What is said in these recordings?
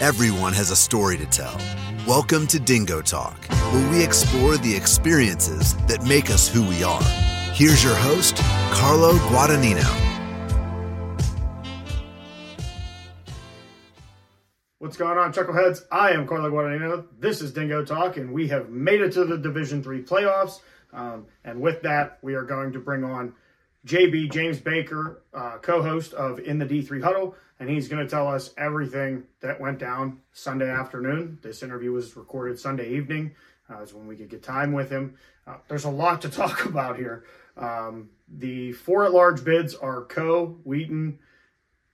Everyone has a story to tell. Welcome to Dingo Talk, where we explore the experiences that make us who we are. Here's your host, Carlo Guadagnino. What's going on, Chuckleheads? I am Carlo Guadagnino. This is Dingo Talk, and we have made it to the Division Three playoffs. Um, and with that, we are going to bring on JB James Baker, uh, co-host of In the D3 Huddle, and he's going to tell us everything that went down Sunday afternoon. This interview was recorded Sunday evening. Uh, is when we could get time with him. Uh, there's a lot to talk about here. Um, the four at-large bids are Coe, Wheaton,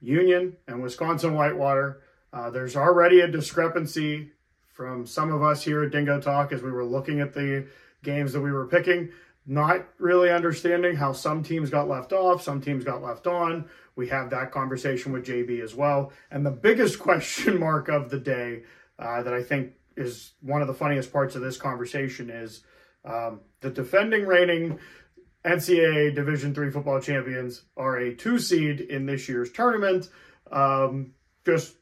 Union, and Wisconsin Whitewater. Uh, there's already a discrepancy from some of us here at Dingo Talk as we were looking at the games that we were picking not really understanding how some teams got left off, some teams got left on. We have that conversation with JB as well. And the biggest question mark of the day uh, that I think is one of the funniest parts of this conversation is um, the defending reigning NCAA Division three football champions are a two seed in this year's tournament. Um, just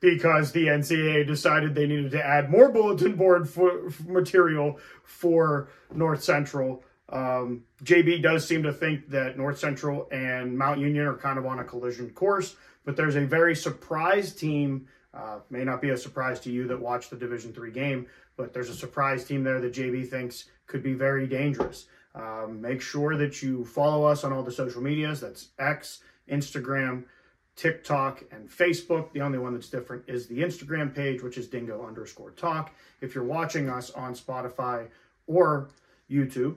because the NCAA decided they needed to add more bulletin board for, material for North Central. Um, JB does seem to think that North Central and Mount Union are kind of on a collision course, but there's a very surprise team. Uh, may not be a surprise to you that watched the Division three game, but there's a surprise team there that JB thinks could be very dangerous. Um, make sure that you follow us on all the social medias. That's X, Instagram, TikTok, and Facebook. The only one that's different is the Instagram page, which is dingo underscore talk. If you're watching us on Spotify or YouTube,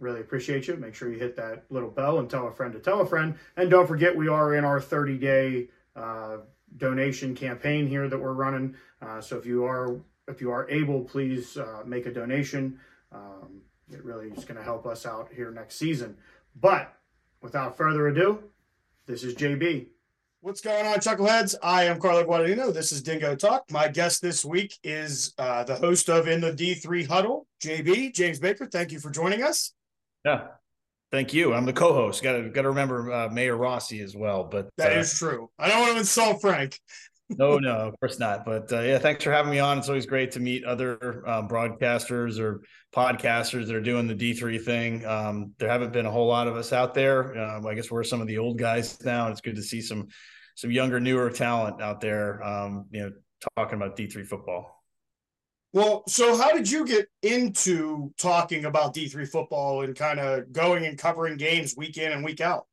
Really appreciate you. Make sure you hit that little bell and tell a friend to tell a friend. And don't forget, we are in our 30 day uh, donation campaign here that we're running. Uh, so if you are if you are able, please uh, make a donation. Um, it really is going to help us out here next season. But without further ado, this is JB. What's going on, Chuckleheads? I am Carlo Guadagnino. This is Dingo Talk. My guest this week is uh, the host of In the D3 Huddle, JB, James Baker. Thank you for joining us. Yeah. Thank you. I'm the co-host. Got to got to remember uh, Mayor Rossi as well. But that uh, is true. I don't want to insult Frank. no, no, of course not. But uh, yeah, thanks for having me on. It's always great to meet other um, broadcasters or podcasters that are doing the D3 thing. Um, there haven't been a whole lot of us out there. Um, I guess we're some of the old guys now. And it's good to see some some younger, newer talent out there. Um, you know, talking about D3 football. Well, so how did you get into talking about D3 football and kind of going and covering games week in and week out?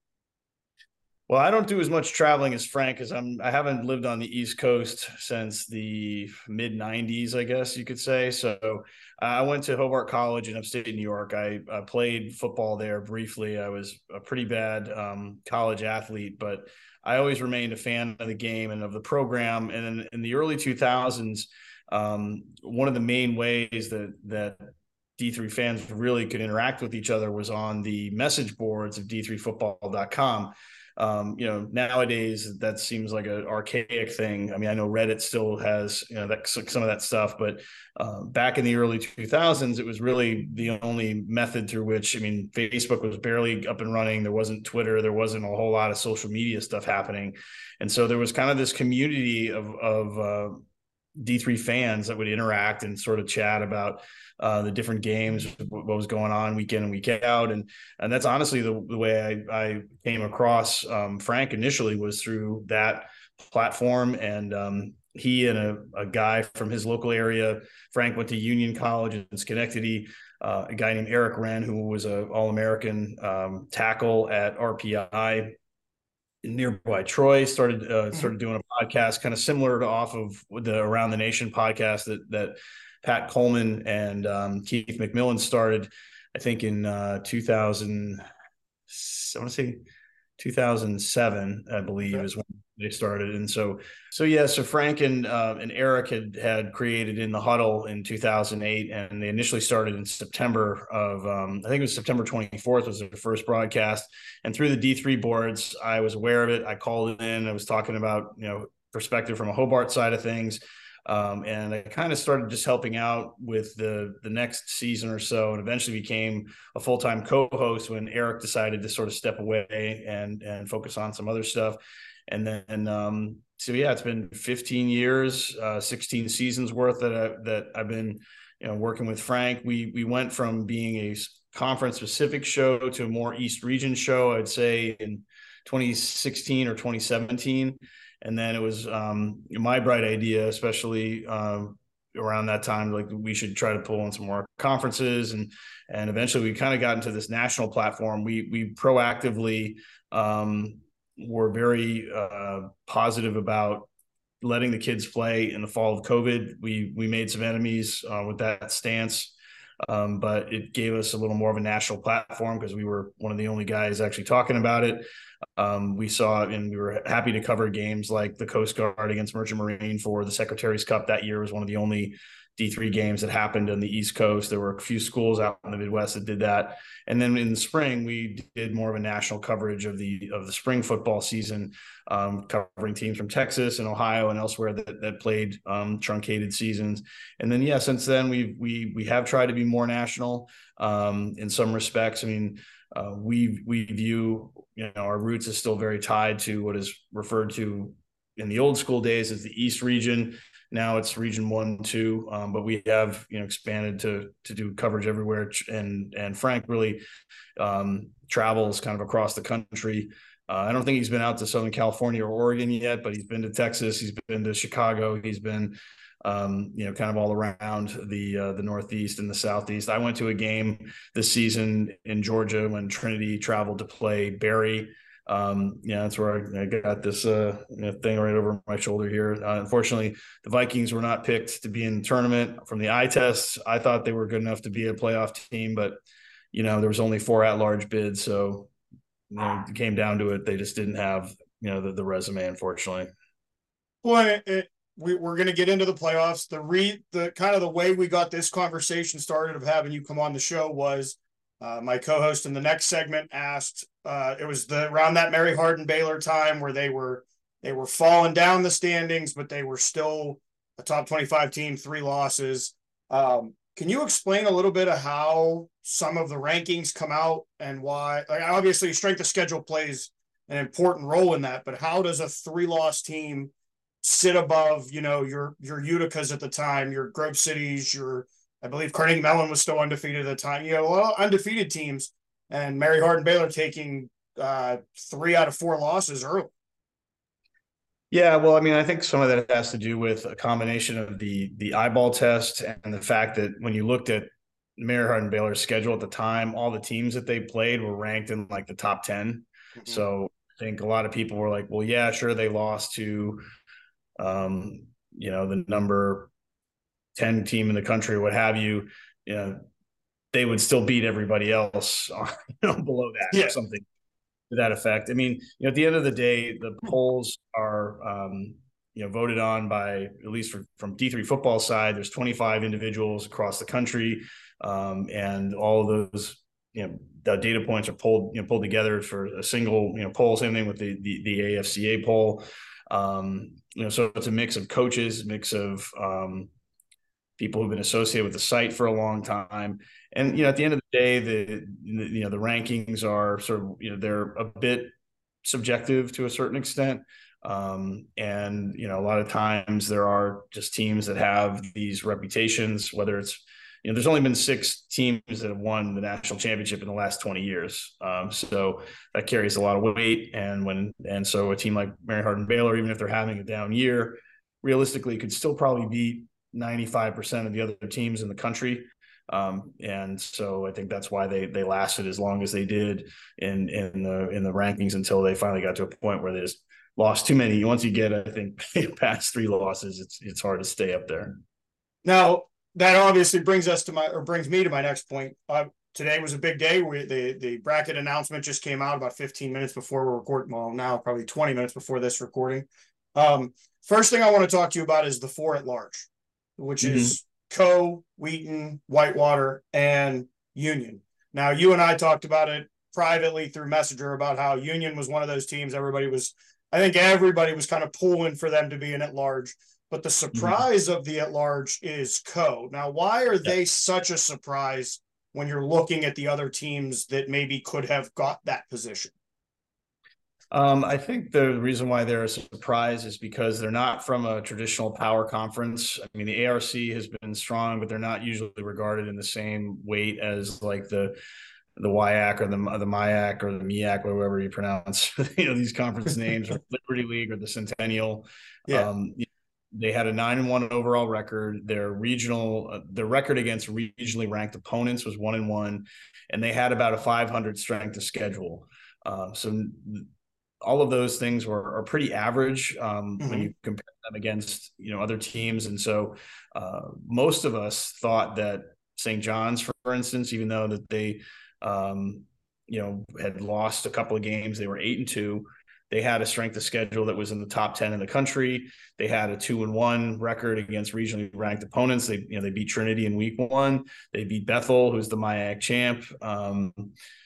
Well, I don't do as much traveling as Frank because I'm I haven't lived on the East Coast since the mid '90s, I guess you could say. So uh, I went to Hobart College in upstate New York. I, I played football there briefly. I was a pretty bad um, college athlete, but I always remained a fan of the game and of the program. And in, in the early 2000s, um, one of the main ways that that D3 fans really could interact with each other was on the message boards of d3football.com. Um, you know, nowadays that seems like an archaic thing. I mean, I know Reddit still has you know that some of that stuff, but uh, back in the early 2000s, it was really the only method through which I mean, Facebook was barely up and running. There wasn't Twitter. There wasn't a whole lot of social media stuff happening, and so there was kind of this community of of uh, D3 fans that would interact and sort of chat about uh, the different games, what was going on week in and week out, and and that's honestly the, the way I, I came across um, Frank initially was through that platform, and um, he and a, a, guy from his local area, Frank went to Union College in Schenectady. Uh, a guy named Eric Wren, who was a All American um, tackle at RPI, nearby Troy started uh, mm-hmm. started doing a podcast kind of similar to off of the Around the Nation podcast that that Pat Coleman and um, Keith McMillan started, I think in uh, 2000. I want to say 2007, I believe, is when they started. And so, so yeah, so Frank and uh, and Eric had had created in the huddle in 2008, and they initially started in September of um, I think it was September 24th was their first broadcast. And through the D3 boards, I was aware of it. I called in. I was talking about you know perspective from a Hobart side of things. Um, and I kind of started just helping out with the the next season or so, and eventually became a full time co host when Eric decided to sort of step away and and focus on some other stuff. And then um, so yeah, it's been 15 years, uh, 16 seasons worth that I, that I've been you know working with Frank. We we went from being a conference specific show to a more East region show. I'd say in 2016 or 2017, and then it was um, my bright idea, especially. Um, around that time like we should try to pull in some more conferences and and eventually we kind of got into this national platform we we proactively um, were very uh, positive about letting the kids play in the fall of COVID. We we made some enemies uh, with that stance, um, but it gave us a little more of a national platform because we were one of the only guys actually talking about it. Um, we saw and we were happy to cover games like the Coast Guard against Merchant Marine for the Secretary's Cup that year was one of the only D3 games that happened on the East Coast. There were a few schools out in the Midwest that did that. And then in the spring, we did more of a national coverage of the of the spring football season, um, covering teams from Texas and Ohio and elsewhere that, that played um, truncated seasons. And then yeah, since then we we we have tried to be more national um, in some respects. I mean, uh, we we view you know our roots is still very tied to what is referred to in the old school days as the East region now it's region one, two, um, but we have you know expanded to to do coverage everywhere. And and Frank really um, travels kind of across the country. Uh, I don't think he's been out to Southern California or Oregon yet, but he's been to Texas. He's been to Chicago. He's been um, you know, kind of all around the uh, the Northeast and the Southeast. I went to a game this season in Georgia when Trinity traveled to play Berry. um, yeah, that's where I, I got this uh, thing right over my shoulder here. Uh, unfortunately, the Vikings were not picked to be in the tournament from the eye tests. I thought they were good enough to be a playoff team, but you know there was only four at-large bids, so you know, it came down to it. They just didn't have you know the, the resume, unfortunately. Well, it, we, we're going to get into the playoffs. The re the kind of the way we got this conversation started of having you come on the show was uh, my co-host in the next segment asked. Uh, it was the around that Mary Hardin Baylor time where they were they were falling down the standings, but they were still a top twenty-five team, three losses. Um, can you explain a little bit of how some of the rankings come out and why? Like obviously, strength of schedule plays an important role in that, but how does a three-loss team sit above you know your your Uticas at the time, your Grove Cities, your I believe Carnegie Mellon was still undefeated at the time. You know, a lot of undefeated teams, and Mary Hardin Baylor taking uh, three out of four losses early. Yeah, well, I mean, I think some of that has to do with a combination of the the eyeball test and the fact that when you looked at Mary Hardin Baylor's schedule at the time, all the teams that they played were ranked in like the top 10. Mm-hmm. So I think a lot of people were like, well, yeah, sure, they lost to, um, you know, the number 10 team in the country what have you, you know, they would still beat everybody else you know, below that yeah. or something to that effect. I mean, you know, at the end of the day, the polls are, um, you know, voted on by at least for, from D3 football side, there's 25 individuals across the country. Um, and all of those, you know, the data points are pulled, you know, pulled together for a single, you know, poll, same thing with the, the, the AFCA poll. Um, you know, so it's a mix of coaches, mix of, um, people who've been associated with the site for a long time. And you know, at the end of the day, the you know the rankings are sort of you know they're a bit subjective to a certain extent. Um, and you know, a lot of times there are just teams that have these reputations, whether it's you know, there's only been six teams that have won the national championship in the last 20 years. Um, so that carries a lot of weight. And when, and so a team like Mary Hardin Baylor, even if they're having a down year, realistically could still probably beat 95% of the other teams in the country. Um, and so I think that's why they they lasted as long as they did in in the in the rankings until they finally got to a point where they just lost too many. Once you get, I think, past three losses, it's it's hard to stay up there. Now that obviously brings us to my or brings me to my next point. Uh, today was a big day. We, the the bracket announcement just came out about 15 minutes before we're recording. Well, now probably 20 minutes before this recording. Um, first thing I want to talk to you about is the four at large which mm-hmm. is Coe, Wheaton, Whitewater, and Union. Now, you and I talked about it privately through Messenger about how Union was one of those teams. Everybody was, I think everybody was kind of pulling for them to be an at large. But the mm-hmm. surprise mm-hmm. of the at large is Coe. Now, why are yeah. they such a surprise when you're looking at the other teams that maybe could have got that position? Um, I think the reason why they're a surprise is because they're not from a traditional power conference. I mean, the ARC has been strong, but they're not usually regarded in the same weight as like the the WIAC or the the MIAC or the MIAC, or whatever you pronounce you know these conference names, or Liberty League or the Centennial. Yeah. Um, they had a nine and one overall record. Their regional, uh, their record against regionally ranked opponents was one and one, and they had about a 500 strength of schedule. Uh, so all of those things were are pretty average um, mm-hmm. when you compare them against you know other teams, and so uh, most of us thought that St. John's, for instance, even though that they um, you know had lost a couple of games, they were eight and two. They had a strength of schedule that was in the top 10 in the country. They had a two and one record against regionally ranked opponents. They, you know, they beat Trinity in week one. They beat Bethel, who's the MIAC champ. Um,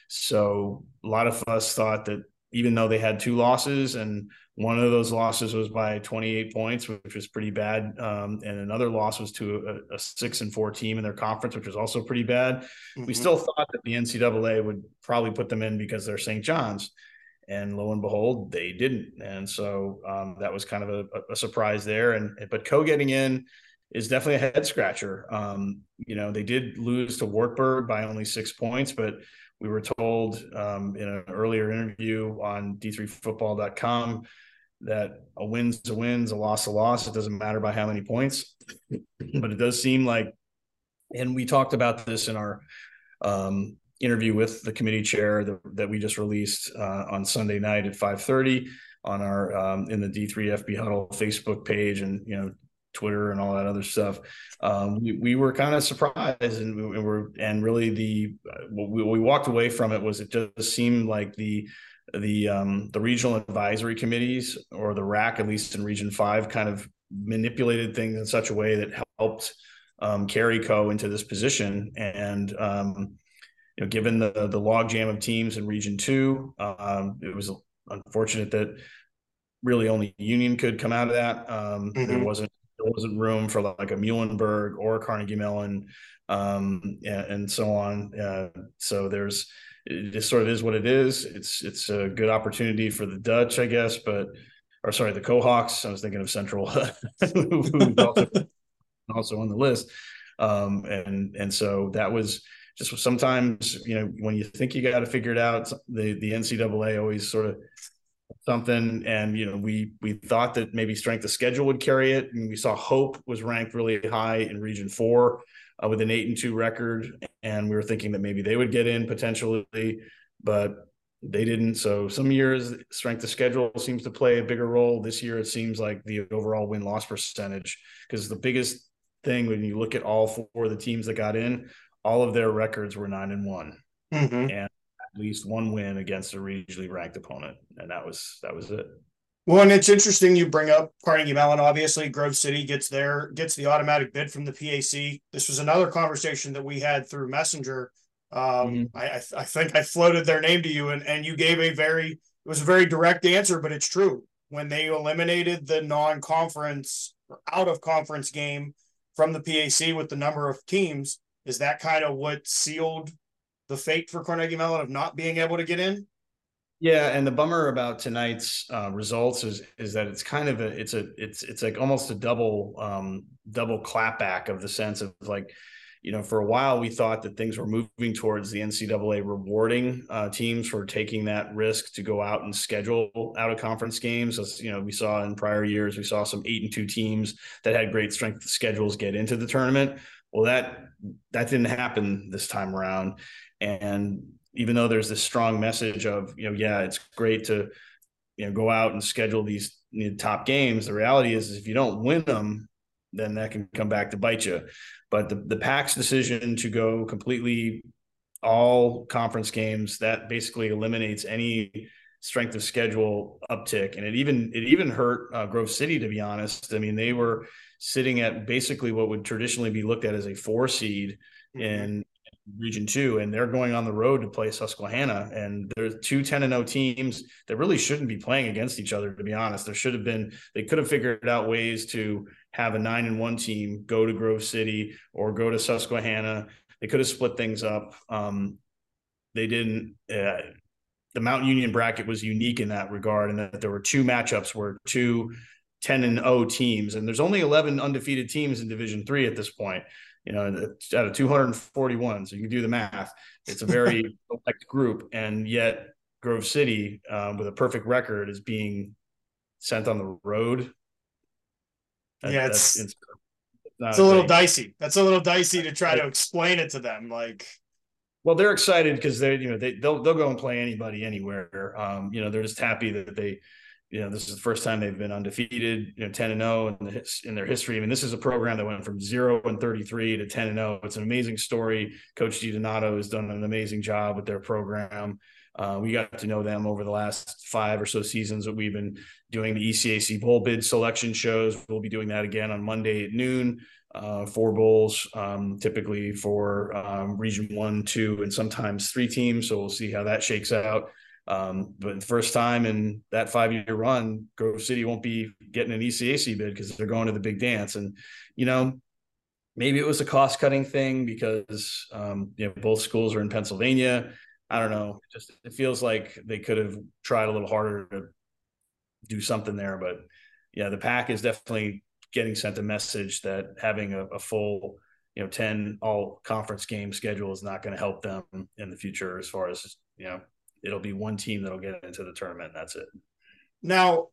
so a lot of us thought that even though they had two losses and one of those losses was by 28 points, which was pretty bad. Um, and another loss was to a, a, six and four team in their conference, which was also pretty bad. Mm-hmm. We still thought that the NCAA would probably put them in because they're St. John's and lo and behold, they didn't. And so um, that was kind of a, a, surprise there. And but Coe getting in is definitely a head scratcher. Um, you know, they did lose to Wartburg by only six points, but we were told um, in an earlier interview on d3football.com that a win's a win's, a loss a loss. It doesn't matter by how many points, but it does seem like, and we talked about this in our um, interview with the committee chair that, that we just released uh, on Sunday night at 5:30 on our um, in the D3 FB Huddle Facebook page and you know Twitter and all that other stuff. Um, we, we were kind of surprised and we, were and really the what we, we, walked away from it was it just seemed like the the um, the regional advisory committees or the RAC at least in Region Five kind of manipulated things in such a way that helped um, carry Coe into this position and um, you know, given the the logjam of teams in Region Two, um, it was unfortunate that really only Union could come out of that. Um, mm-hmm. There wasn't there wasn't room for like a Muhlenberg or Carnegie Mellon, um, and, and, so on. Uh, so there's it sort of is what it is. It's it's a good opportunity for the Dutch, I guess, but or sorry, the Kohawks. I was thinking of Central, who also, also on the list, um, and and so that was just sometimes you know when you think you got to figure it out, the the NCAA always sort of something and you know we we thought that maybe strength of schedule would carry it and we saw hope was ranked really high in region four uh, with an eight and two record and we were thinking that maybe they would get in potentially but they didn't. So some years strength of schedule seems to play a bigger role. This year it seems like the overall win loss percentage because the biggest thing when you look at all four of the teams that got in all of their records were nine and one, mm-hmm. and at least one win against a regionally ranked opponent, and that was that was it. Well, and it's interesting you bring up Carnegie Mellon. Obviously, Grove City gets there, gets the automatic bid from the PAC. This was another conversation that we had through Messenger. Um, mm-hmm. I, I think I floated their name to you, and and you gave a very it was a very direct answer, but it's true. When they eliminated the non-conference or out of conference game from the PAC with the number of teams, is that kind of what sealed the fate for Carnegie Mellon of not being able to get in? Yeah, and the bummer about tonight's uh, results is is that it's kind of a it's a it's it's like almost a double um, double clapback of the sense of like you know for a while we thought that things were moving towards the NCAA rewarding uh, teams for taking that risk to go out and schedule out of conference games. As you know, we saw in prior years, we saw some eight and two teams that had great strength schedules get into the tournament. Well, that that didn't happen this time around. And even though there's this strong message of, you know, yeah, it's great to, you know, go out and schedule these you know, top games. The reality is, is if you don't win them, then that can come back to bite you. But the the PAC's decision to go completely all conference games that basically eliminates any strength of schedule uptick, and it even it even hurt uh, Grove City to be honest. I mean, they were sitting at basically what would traditionally be looked at as a four seed mm-hmm. in region two and they're going on the road to play susquehanna and there's two 10 and 0 teams that really shouldn't be playing against each other to be honest. There should have been they could have figured out ways to have a 9 and 1 team go to grove city or go to susquehanna. They could have split things up. Um, they didn't uh, the Mount Union bracket was unique in that regard, and that there were two matchups where two 10 and 0 teams, and there's only 11 undefeated teams in Division three at this point. You know, out of 241, so you can do the math. It's a very select group, and yet Grove City, um, with a perfect record, is being sent on the road. That, yeah, it's it's, it's a little thing. dicey. That's a little dicey to try to explain it to them. Like, well, they're excited because they, you know, they they'll they'll go and play anybody anywhere. Um, you know, they're just happy that they you know, this is the first time they've been undefeated, you know, 10 and 0 in, the, in their history. I mean, this is a program that went from 0 and 33 to 10 and 0. It's an amazing story. Coach DiDonato has done an amazing job with their program. Uh, we got to know them over the last five or so seasons that we've been doing the ECAC bowl bid selection shows. We'll be doing that again on Monday at noon. Uh, four bowls, um, typically for um, Region One, Two, and sometimes three teams. So we'll see how that shakes out. Um, but the first time in that five year run, Grove City won't be getting an ECAC bid because they're going to the big dance. And, you know, maybe it was a cost cutting thing because, um, you know, both schools are in Pennsylvania. I don't know. It just it feels like they could have tried a little harder to do something there. But yeah, the PAC is definitely getting sent a message that having a, a full, you know, 10 all conference game schedule is not going to help them in the future as far as, you know, it'll be one team that'll get into the tournament. that's it. Now,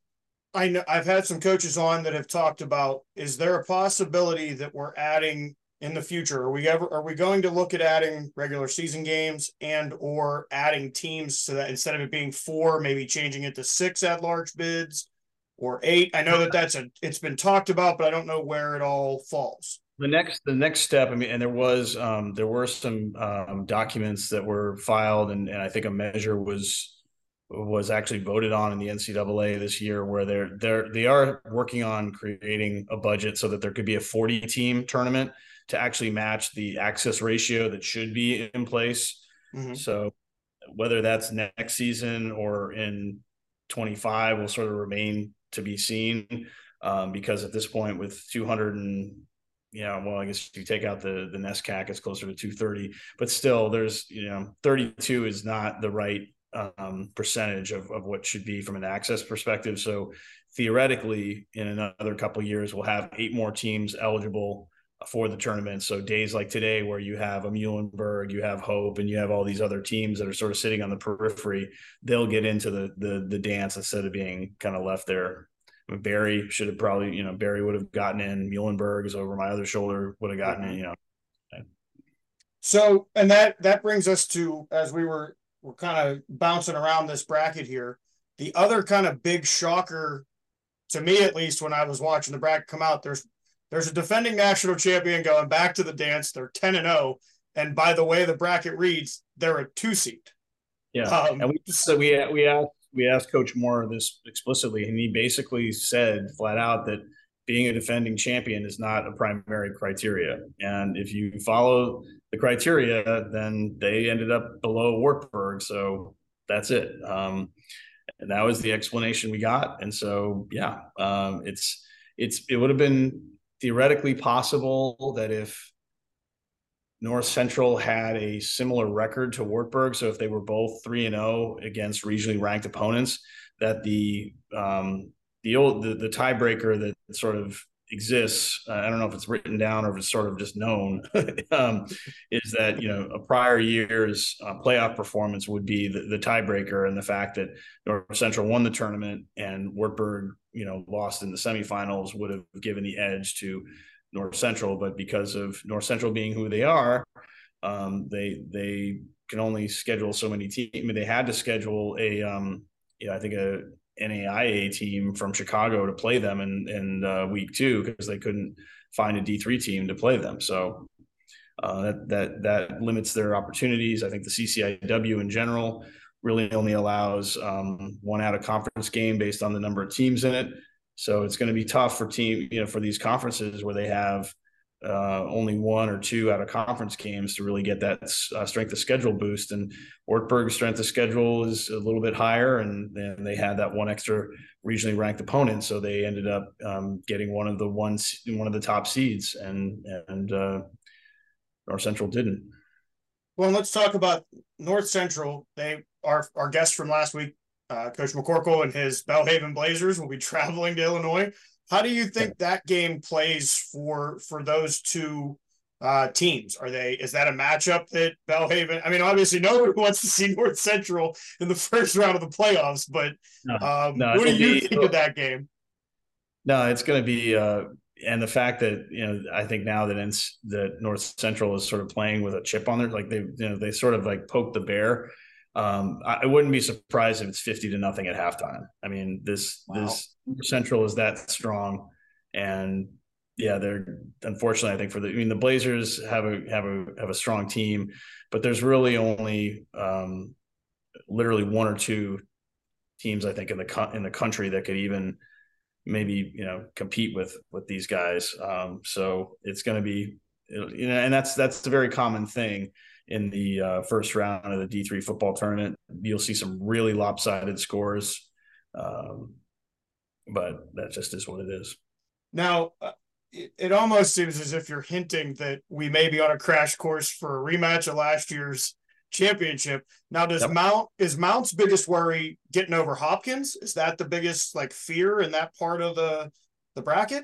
I know I've had some coaches on that have talked about is there a possibility that we're adding in the future? Are we ever are we going to look at adding regular season games and or adding teams so that instead of it being four, maybe changing it to six at large bids or eight? I know that that's a it's been talked about, but I don't know where it all falls the next the next step i mean and there was um, there were some um, documents that were filed and, and i think a measure was was actually voted on in the ncaa this year where they're they're they are working on creating a budget so that there could be a 40 team tournament to actually match the access ratio that should be in place mm-hmm. so whether that's next season or in 25 will sort of remain to be seen um, because at this point with 200 and know, well, I guess if you take out the the NESCAC, it's closer to 230, but still, there's you know, 32 is not the right um, percentage of, of what should be from an access perspective. So theoretically, in another couple years, we'll have eight more teams eligible for the tournament. So days like today, where you have a Muhlenberg, you have Hope, and you have all these other teams that are sort of sitting on the periphery, they'll get into the the, the dance instead of being kind of left there Berry should have probably, you know, Berry would have gotten in. Muhlenberg is over my other shoulder, would have gotten in, you know. So, and that that brings us to as we were we're kind of bouncing around this bracket here. The other kind of big shocker to me, at least, when I was watching the bracket come out, there's there's a defending national champion going back to the dance. They're ten and zero, and by the way the bracket reads, they're a two seat. Yeah, um, and we so we we asked we asked Coach Moore this explicitly, and he basically said flat out that being a defending champion is not a primary criteria. And if you follow the criteria, then they ended up below Wartburg. So that's it. Um, and that was the explanation we got. And so, yeah, um, it's it's it would have been theoretically possible that if North Central had a similar record to Wartburg. So if they were both three and zero oh against regionally ranked opponents, that the um, the old the, the tiebreaker that sort of exists. Uh, I don't know if it's written down or if it's sort of just known. um, is that you know a prior year's uh, playoff performance would be the, the tiebreaker, and the fact that North Central won the tournament and Wartburg you know lost in the semifinals would have given the edge to North Central, but because of North Central being who they are, um, they they can only schedule so many teams. I mean, they had to schedule a, um, you know, I think a NAIA team from Chicago to play them in in uh, week two because they couldn't find a D three team to play them. So uh, that that that limits their opportunities. I think the CCIW in general really only allows um, one out of conference game based on the number of teams in it. So it's going to be tough for team, you know, for these conferences where they have uh, only one or two out of conference games to really get that uh, strength of schedule boost. And Wartburg's strength of schedule is a little bit higher, and, and they had that one extra regionally ranked opponent, so they ended up um, getting one of the ones one of the top seeds, and and uh, North Central didn't. Well, let's talk about North Central. They our our guest from last week, uh, Coach McCorkle and his Belhaven Blazers will be traveling to Illinois. How do you think that game plays for for those two uh, teams? Are they is that a matchup that Belhaven? I mean, obviously, nobody wants to see North Central in the first round of the playoffs, but no, um, no, what do you be, think of that game? No, it's going to be, uh, and the fact that you know, I think now that ins, that North Central is sort of playing with a chip on their, like they, you know, they sort of like poke the bear. Um, I, wouldn't be surprised if it's fifty to nothing at halftime. I mean, this wow. this Central is that strong, and yeah, they're unfortunately, I think for the, I mean, the Blazers have a have a have a strong team, but there's really only um, literally one or two teams I think in the in the country that could even maybe you know compete with with these guys. Um, so it's going to be you know, and that's that's a very common thing in the uh, first round of the D three football tournament. You'll see some really lopsided scores, um, but that just is what it is. Now. Uh, it, it almost seems as if you're hinting that we may be on a crash course for a rematch of last year's championship. Now, does yep. Mount is Mount's biggest worry getting over Hopkins? Is that the biggest like fear in that part of the the bracket?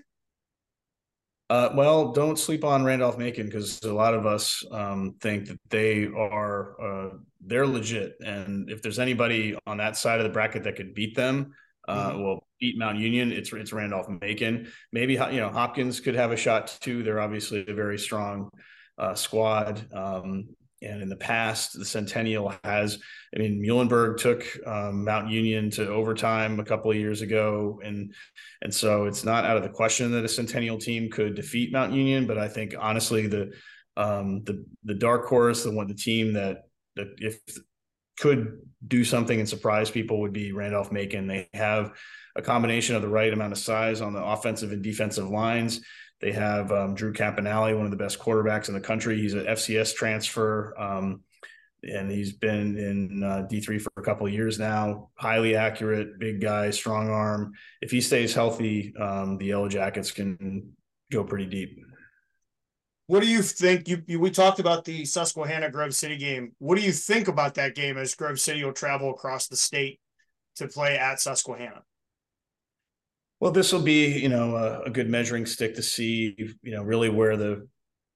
Uh, well, don't sleep on Randolph Macon because a lot of us um, think that they are uh, they're legit, and if there's anybody on that side of the bracket that could beat them, uh, mm-hmm. well, beat Mount Union, it's it's Randolph Macon. Maybe you know Hopkins could have a shot too. They're obviously a very strong uh, squad. Um, and in the past, the Centennial has, I mean, Muhlenberg took um, Mount Union to overtime a couple of years ago. And, and so it's not out of the question that a Centennial team could defeat Mount Union. But I think honestly, the, um, the, the dark horse, the one, the team that, that if could do something and surprise people would be Randolph Macon. They have a combination of the right amount of size on the offensive and defensive lines. They have um, Drew Campanale, one of the best quarterbacks in the country. He's an FCS transfer, um, and he's been in uh, D3 for a couple of years now. Highly accurate, big guy, strong arm. If he stays healthy, um, the Yellow Jackets can go pretty deep. What do you think? You, you, we talked about the Susquehanna Grove City game. What do you think about that game as Grove City will travel across the state to play at Susquehanna? Well, this will be, you know, a, a, good measuring stick to see, you know, really where the,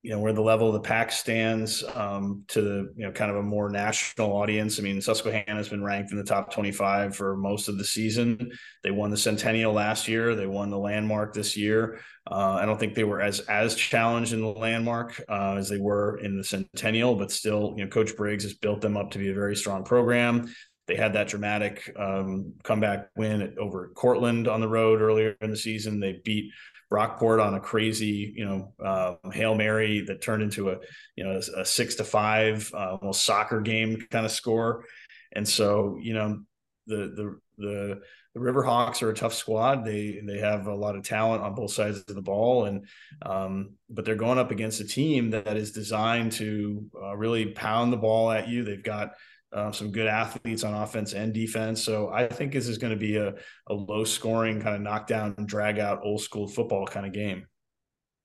you know, where the level of the PAC stands um, to the, you know, kind of a more national audience. I mean, Susquehanna has been ranked in the top 25 for most of the season. They won the Centennial last year. They won the Landmark this year. Uh, I don't think they were as as challenged in the Landmark uh, as they were in the Centennial, but still, you know, Coach Briggs has built them up to be a very strong program. They had that dramatic um, comeback win at, over Cortland on the road earlier in the season. They beat Brockport on a crazy, you know, uh, hail mary that turned into a, you know, a, a six to five uh, almost soccer game kind of score. And so, you know, the the the the Riverhawks are a tough squad. They they have a lot of talent on both sides of the ball, and um, but they're going up against a team that is designed to uh, really pound the ball at you. They've got uh, some good athletes on offense and defense. So I think this is going to be a, a low scoring kind of knockdown, drag out, old school football kind of game.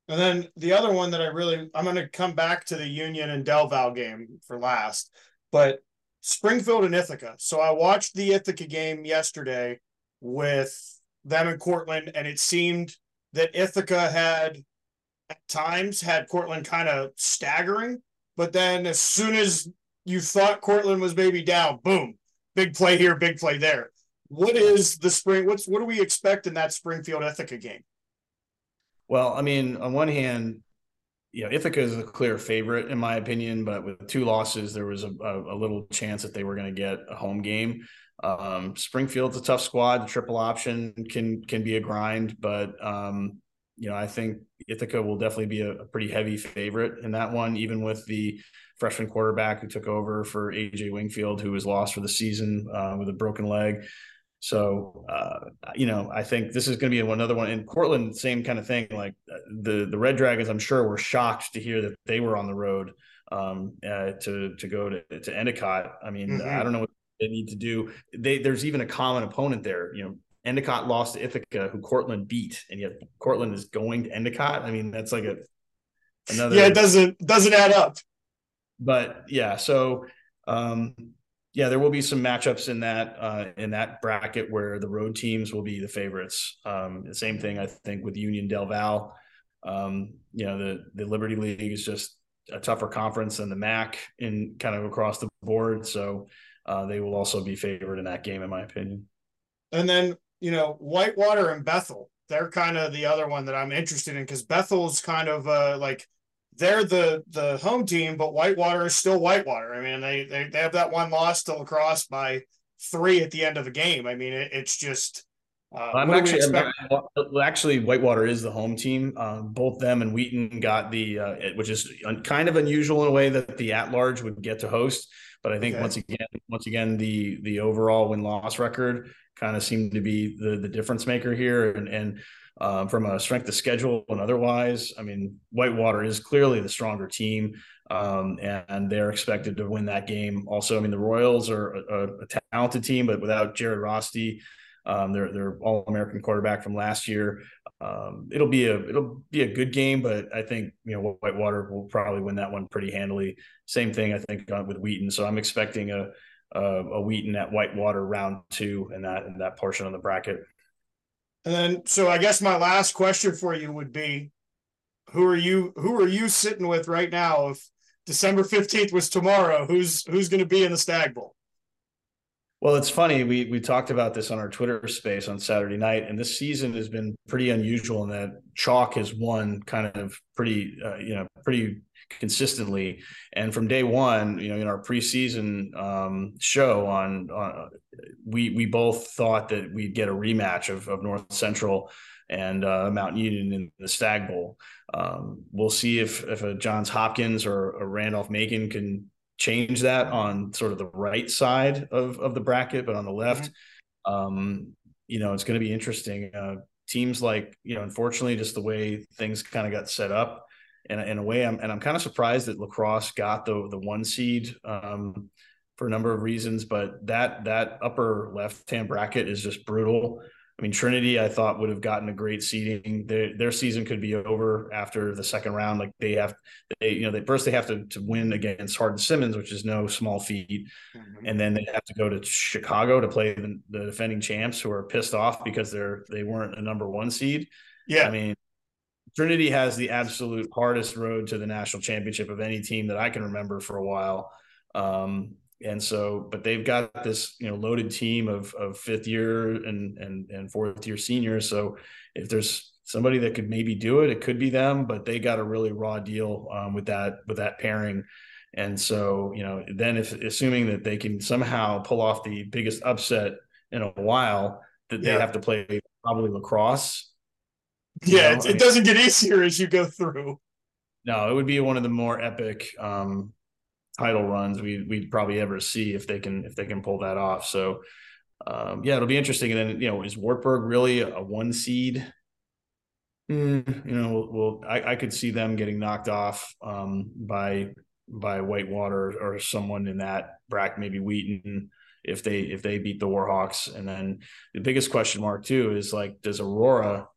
And then the other one that I really, I'm going to come back to the Union and Del Val game for last, but Springfield and Ithaca. So I watched the Ithaca game yesterday with them in Cortland, and it seemed that Ithaca had at times had Cortland kind of staggering. But then as soon as you thought Cortland was maybe down. Boom, big play here, big play there. What is the spring? What's what do we expect in that Springfield Ithaca game? Well, I mean, on one hand, you know, Ithaca is a clear favorite in my opinion, but with two losses, there was a, a, a little chance that they were going to get a home game. Um, Springfield's a tough squad. The triple option can can be a grind, but um, you know, I think Ithaca will definitely be a, a pretty heavy favorite in that one, even with the freshman quarterback who took over for AJ Wingfield, who was lost for the season uh, with a broken leg. So, uh, you know, I think this is going to be another one. In Cortland, same kind of thing. Like uh, the the Red Dragons, I'm sure were shocked to hear that they were on the road um, uh, to to go to to Endicott. I mean, mm-hmm. I don't know what they need to do. They there's even a common opponent there. You know, Endicott lost to Ithaca, who Cortland beat, and yet Cortland is going to Endicott. I mean, that's like a another. Yeah, it doesn't doesn't add up but yeah, so um, yeah, there will be some matchups in that uh, in that bracket where the road teams will be the favorites. Um, the same thing I think with Union Del Val. Um, you know, the the Liberty League is just a tougher conference than the MAC in kind of across the board. So uh, they will also be favored in that game, in my opinion. And then you know Whitewater and Bethel, they're kind of the other one that I'm interested in because Bethel's kind of uh, like they're the the home team, but Whitewater is still Whitewater. I mean, they they, they have that one loss to La Crosse by three at the end of the game. I mean, it, it's just. Uh, I'm actually I'm, actually Whitewater is the home team. Um, both them and Wheaton got the, uh, which is kind of unusual in a way that the at large would get to host. But I think okay. once again, once again, the the overall win loss record kind of seemed to be the the difference maker here, and and um, from a strength of schedule and otherwise. I mean, Whitewater is clearly the stronger team, um, and they're expected to win that game. Also, I mean, the Royals are a, a talented team, but without Jared Rosty, um, they're they're all American quarterback from last year. Um, it'll be a it'll be a good game, but I think you know Whitewater will probably win that one pretty handily. Same thing I think uh, with Wheaton. So I'm expecting a a, a Wheaton at Whitewater round two in that in that portion of the bracket. And then, so I guess my last question for you would be, who are you? Who are you sitting with right now? If December fifteenth was tomorrow, who's who's going to be in the Stag Bowl? Well, it's funny. We we talked about this on our Twitter space on Saturday night, and this season has been pretty unusual in that chalk has won kind of pretty, uh, you know, pretty consistently. And from day one, you know, in our preseason um, show on, on, we we both thought that we'd get a rematch of, of North Central and uh, Mount Union in the Stag Bowl. Um, we'll see if if a Johns Hopkins or a Randolph Macon can change that on sort of the right side of, of the bracket, but on the left, mm-hmm. um, you know, it's going to be interesting. Uh, teams like, you know, unfortunately, just the way things kind of got set up in, in a way, I'm, and I'm kind of surprised that La Crosse got the, the one seed um, for a number of reasons, but that, that upper left-hand bracket is just brutal. I mean, Trinity, I thought would have gotten a great seeding. Their their season could be over after the second round. Like they have, they you know, they first they have to to win against Hardin Simmons, which is no small feat, mm-hmm. and then they have to go to Chicago to play the, the, defending champs, who are pissed off because they're they weren't a number one seed. Yeah, I mean, Trinity has the absolute hardest road to the national championship of any team that I can remember for a while. Um, and so but they've got this you know loaded team of of fifth year and and and fourth year seniors so if there's somebody that could maybe do it it could be them but they got a really raw deal um, with that with that pairing and so you know then if assuming that they can somehow pull off the biggest upset in a while that yeah. they have to play probably La Crosse yeah it, it doesn't get easier as you go through no it would be one of the more epic um title runs we we'd probably ever see if they can if they can pull that off. So um, yeah, it'll be interesting. And then you know, is Wartburg really a one seed? Mm, you know, well, I, I, could see them getting knocked off um, by by Whitewater or someone in that bracket, maybe Wheaton if they if they beat the Warhawks. And then the biggest question mark too is like, does Aurora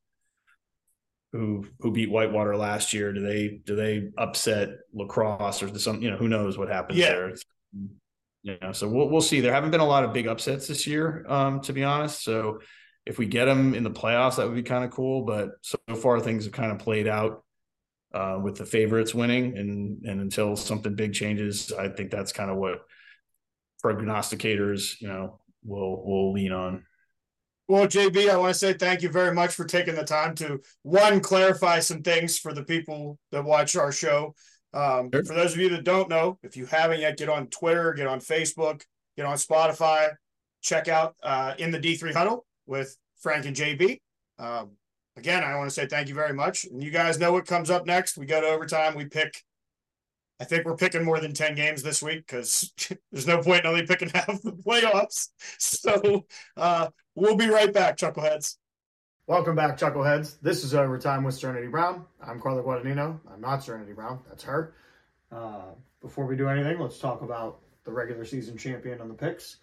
who who beat Whitewater last year? Do they do they upset La Crosse or some? You know, who knows what happens yeah. there? You know, so we'll we'll see. There haven't been a lot of big upsets this year, um, to be honest. So if we get them in the playoffs, that would be kind of cool. But so far, things have kind of played out uh, with the favorites winning, and and until something big changes, I think that's kind of what prognosticators, you know, will will lean on. Well, JB, I want to say thank you very much for taking the time to one clarify some things for the people that watch our show. Um, sure. For those of you that don't know, if you haven't yet, get on Twitter, get on Facebook, get on Spotify, check out uh, in the D3 huddle with Frank and JB. Um, again, I want to say thank you very much. And you guys know what comes up next. We go to overtime. We pick I think we're picking more than 10 games this week because there's no point in only picking half the playoffs. So uh, we'll be right back, Chuckleheads. Welcome back, Chuckleheads. This is Overtime with Serenity Brown. I'm Carlo Guadagnino. I'm not Serenity Brown. That's her. Uh, before we do anything, let's talk about the regular season champion on the picks.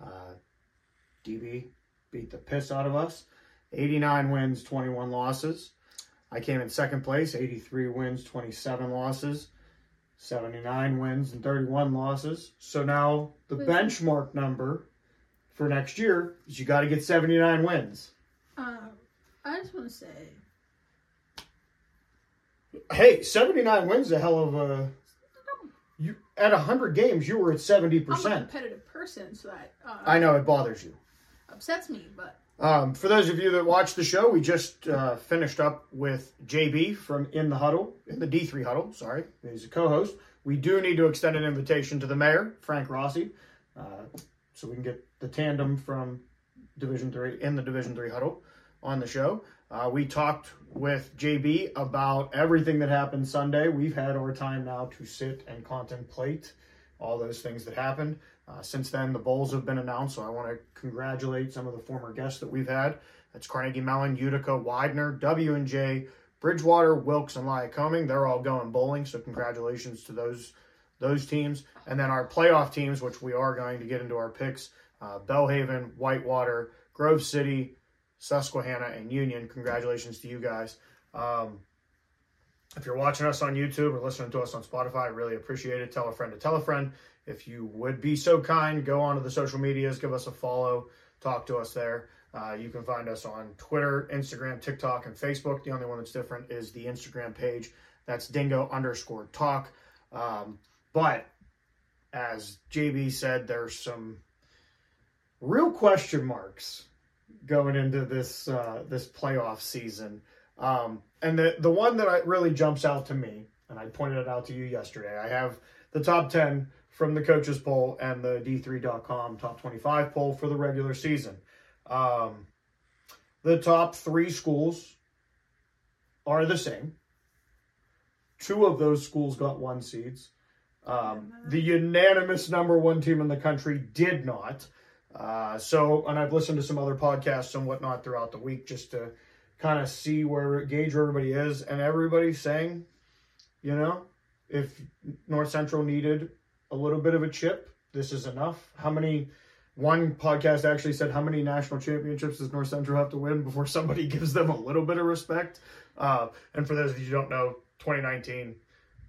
Uh, DB beat the piss out of us. 89 wins, 21 losses. I came in second place, 83 wins, 27 losses. 79 wins and 31 losses. So now the Who's- benchmark number for next year is you got to get 79 wins. Um, I just want to say, Hey, 79 wins is a hell of a. You at 100 games, you were at 70 I'm a competitive person, so that uh, I know it bothers you. upsets me. But Um, for those of you that watch the show, we just uh, finished up with JB from In the Huddle, in the D3 Huddle. Sorry, he's a co-host. We do need to extend an invitation to the mayor, Frank Rossi, uh, so we can get the tandem from Division Three in the Division Three Huddle on the show. Uh, we talked with JB about everything that happened Sunday. We've had our time now to sit and contemplate all those things that happened. Uh, since then, the bowls have been announced, so I want to congratulate some of the former guests that we've had. That's Carnegie Mellon, Utica, Widener, W and J, Bridgewater, Wilkes, and Lycoming. They're all going bowling, so congratulations to those those teams. And then our playoff teams, which we are going to get into our picks: uh, Belhaven, Whitewater, Grove City, Susquehanna, and Union. Congratulations to you guys. Um, if you're watching us on YouTube or listening to us on Spotify, really appreciate it. Tell a friend to tell a friend. If you would be so kind, go onto the social medias, give us a follow, talk to us there. Uh, you can find us on Twitter, Instagram, TikTok, and Facebook. The only one that's different is the Instagram page. That's dingo underscore talk. Um, but as JB said, there's some real question marks going into this uh, this playoff season. Um, and the the one that really jumps out to me, and I pointed it out to you yesterday. I have the top ten from the coaches poll and the D3.com top 25 poll for the regular season. Um, the top three schools are the same. Two of those schools got one seeds. Um, the unanimous number one team in the country did not. Uh, so, and I've listened to some other podcasts and whatnot throughout the week just to kind of see where gauge where everybody is, and everybody's saying, you know, if North Central needed a little bit of a chip, this is enough. How many? One podcast actually said, "How many national championships does North Central have to win before somebody gives them a little bit of respect?" Uh, and for those of you who don't know, 2019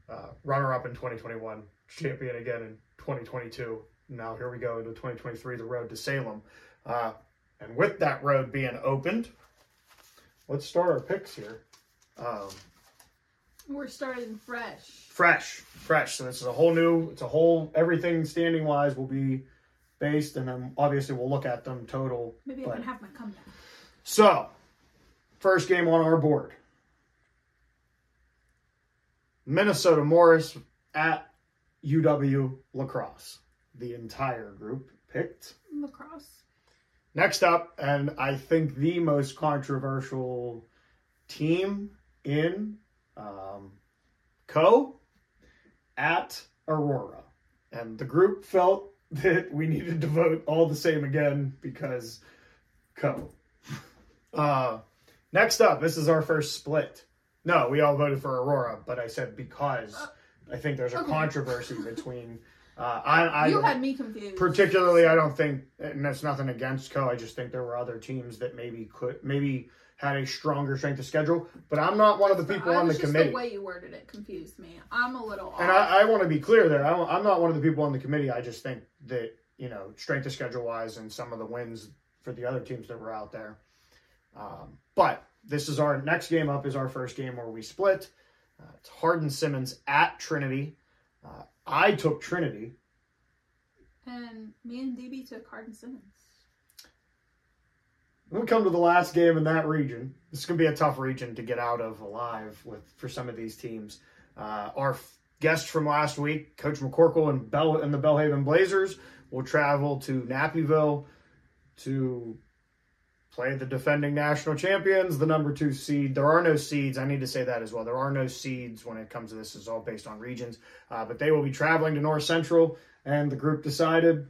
uh, runner-up in 2021, champion again in 2022. Now here we go into 2023, the road to Salem, uh, and with that road being opened, let's start our picks here. Um, we're starting fresh. fresh, fresh. So this is a whole new. It's a whole everything standing wise will be based, and then obviously we'll look at them total. Maybe I can have my comeback. So, first game on our board. Minnesota Morris at UW La Crosse. The entire group picked. La Crosse. Next up, and I think the most controversial team in um, Coe at Aurora. And the group felt that we needed to vote all the same again because Coe. Uh, next up, this is our first split. No, we all voted for Aurora, but I said because I think there's a Okay. controversy between. Uh, I, I you had me confused. particularly i don't think and that's nothing against Coe i just think there were other teams that maybe could maybe had a stronger strength of schedule but i'm not one of the people I on the just committee The way you worded it confused me. I'm a little off. and i, I want to be clear there I, I'm not one of the people on the committee i just think that you know strength of schedule wise and some of the wins for the other teams that were out there um, but this is our next game up is our first game where we split uh, it's hardin simmons at trinity uh, i took trinity and me and DB took Hardin Simmons. We come to the last game in that region, this is going to be a tough region to get out of alive with for some of these teams. Uh, our f- guest from last week, Coach McCorkle and Bell and the Belhaven Blazers, will travel to Naperville to play the defending national champions, the number two seed. There are no seeds. I need to say that as well. There are no seeds when it comes to this. It's all based on regions. Uh, but they will be traveling to North Central, and the group decided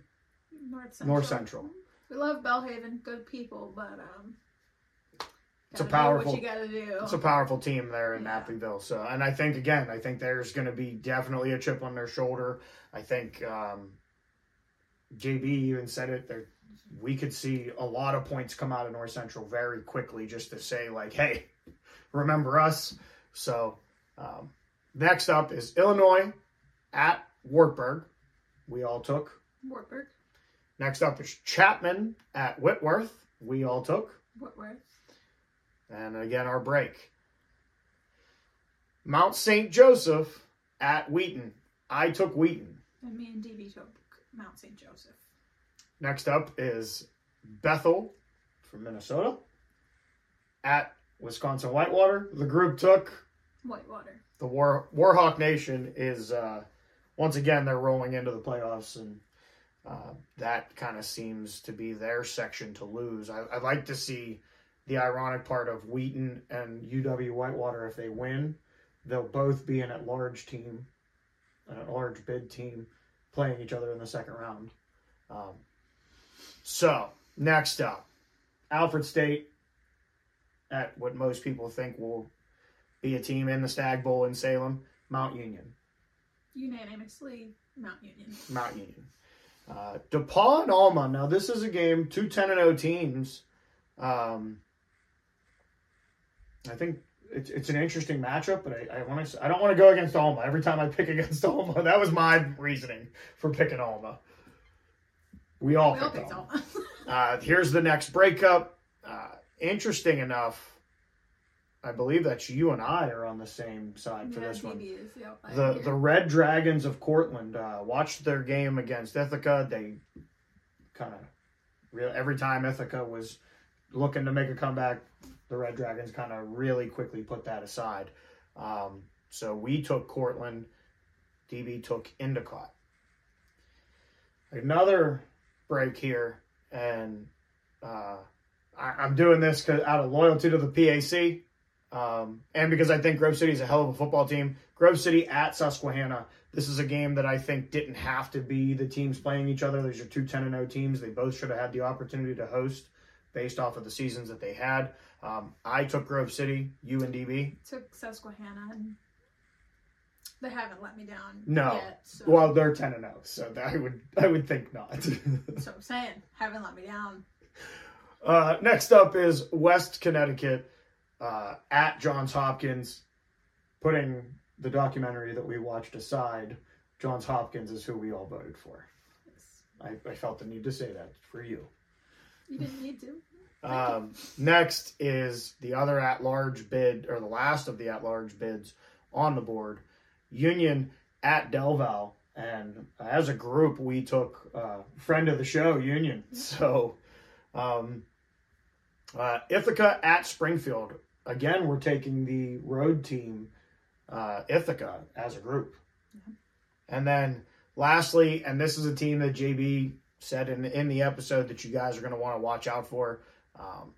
North Central. North Central. We love Belhaven, good people, but um, It's a powerful- What you gotta do. It's a powerful team there in Yeah. Naperville. So, and I think again, I think there's going to be definitely a chip on their shoulder. I think um, JB even said it. There, we could see a lot of points come out of North Central very quickly, just to say like, "Hey, remember us." So, um, next up is Illinois at Wartburg. We all took. Wartburg. Next up is Chapman at Whitworth. We all took. Whitworth. And again, our break. Mount St. Joseph at Wheaton. I took Wheaton. And me and DB took Mount St. Joseph. Next up is Bethel from Minnesota at Wisconsin Whitewater. The group took Whitewater. the War Warhawk Nation is uh, once again they're rolling into the playoffs, and uh, that kind of seems to be their section to lose. I, I'd like to see the ironic part of Wheaton and UW Whitewater if they win, they'll both be an at-large team, an at-large bid team, playing each other in the second round. Um, so next up, Alfred State at what most people think will be a team in the Stag Bowl in Salem, Mount Union. Unanimously, Mount Union. Mount Union. Uh, DePauw and Alma. Now, this is a game, two 10 and 0 teams. Um, I think it's, it's an interesting matchup, but I, I want to. I don't want to go against Alma every time I pick against Alma. That was my reasoning for picking Alma. We all We all picked picked Alma. Alma. Uh, here's the next breakup. Uh, interesting enough, I believe that you and I are on the same side for yeah, this one. Is the The the Red Dragons of Cortland uh, watched their game against Ithaca. They kind of real every time Ithaca was looking to make a comeback, the Red Dragons kind of really quickly put that aside. Um, so we took Cortland. DB took Endicott. Another break here, and uh, I, I'm doing this out of loyalty to the PAC. Um, and because I think Grove City is a hell of a football team. Grove City at Susquehanna. This is a game that I think didn't have to be the teams playing each other. These are two 10 and 0 teams. They both should have had the opportunity to host based off of the seasons that they had. Um, I took Grove City, you and DB. took Susquehanna they haven't let me down No. yet. So, Well, they're 10 and 0, so that I would I would think not. so I'm saying, haven't let me down. Uh, next up is West Connecticut uh, at Johns Hopkins. Putting the documentary that we watched aside, Johns Hopkins is who we all voted for. Yes. I, I felt the need to say that for you. You didn't need to. Um, next is the other at large bid, or the last of the at large bids on the board Union at Del Val. And as a group, we took uh, friend of the show, Union. So um, uh, Ithaca at Springfield. Again, we're taking the road team, uh, Ithaca, as a group. And then lastly, and this is a team that JB said in in the episode that you guys are going to want to watch out for. Um,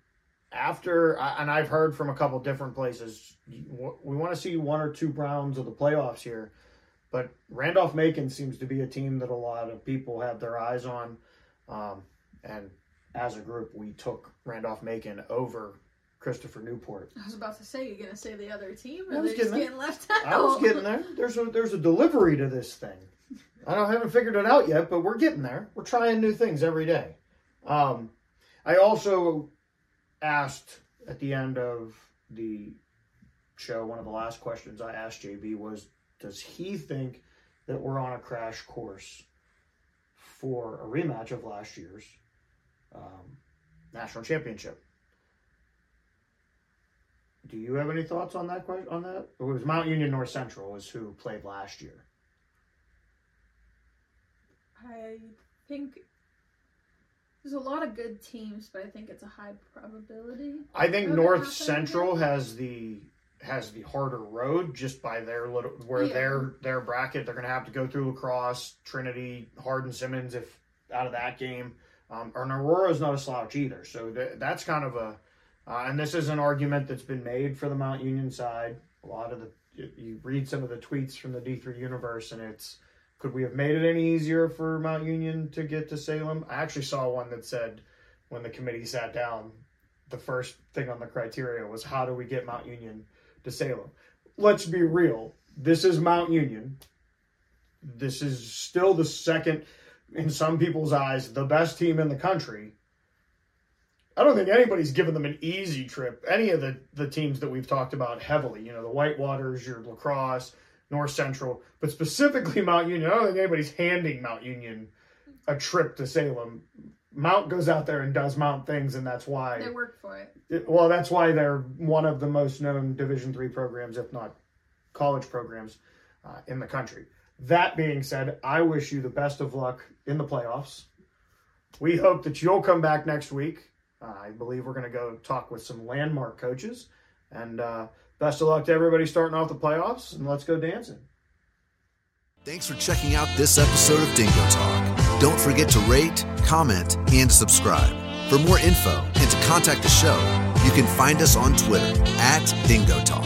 after, and I've heard from a couple different places, we want to see one or two rounds of the playoffs here. But Randolph Macon seems to be a team that a lot of people have their eyes on. Um, and as a group, we took Randolph Macon over Christopher Newport. I was about to say, you're gonna say the other team, I was they're just getting getting left out. I was getting there. There's a there's a delivery to this thing. I don't haven't figured it out yet, but we're getting there. We're trying new things every day. Um, I also asked at the end of the show, one of the last questions I asked JB was, does he think that we're on a crash course for a rematch of last year's um, national championship? Do you have any thoughts on that question? On that, it was Mount Union North Central is who played last year. I think there's a lot of good teams, but I think it's a high probability. I think North Central has the has the harder road just by their little where Yeah. their their bracket. They're going to have to go through La Crosse, Trinity, Hardin, Simmons if out of that game. Um, and Aurora is not a slouch either, so th- that's kind of a. Uh, and this is an argument that's been made for the Mount Union side. A lot of the you- read some of the tweets from the D three universe, and it's could we have made it any easier for Mount Union to get to Salem? I actually saw one that said when the committee sat down, the first thing on the criteria was how do we get Mount Union to Salem? Let's be real. This is Mount Union. This is still the second, in some people's eyes, the best team in the country. I don't think anybody's given them an easy trip. Any of the, the teams that we've talked about heavily, you know, the Whitewaters, your La Crosse, North Central, but specifically Mount Union. I don't think anybody's handing Mount Union a trip to Salem. Mount goes out there and does Mount things, and that's why They work for it. it- well, that's why they're one of the most known Division three programs, if not college programs, uh, in the country. That being said, I wish you the best of luck in the playoffs. We hope that you'll come back next week. I believe we're going to go talk with some landmark coaches, and uh, best of luck to everybody starting off the playoffs. And let's go dancing. Thanks for checking out this episode of Dingo Talk. Don't forget to rate, comment, and subscribe. For more info and to contact the show, you can find us on Twitter at Dingo Talk.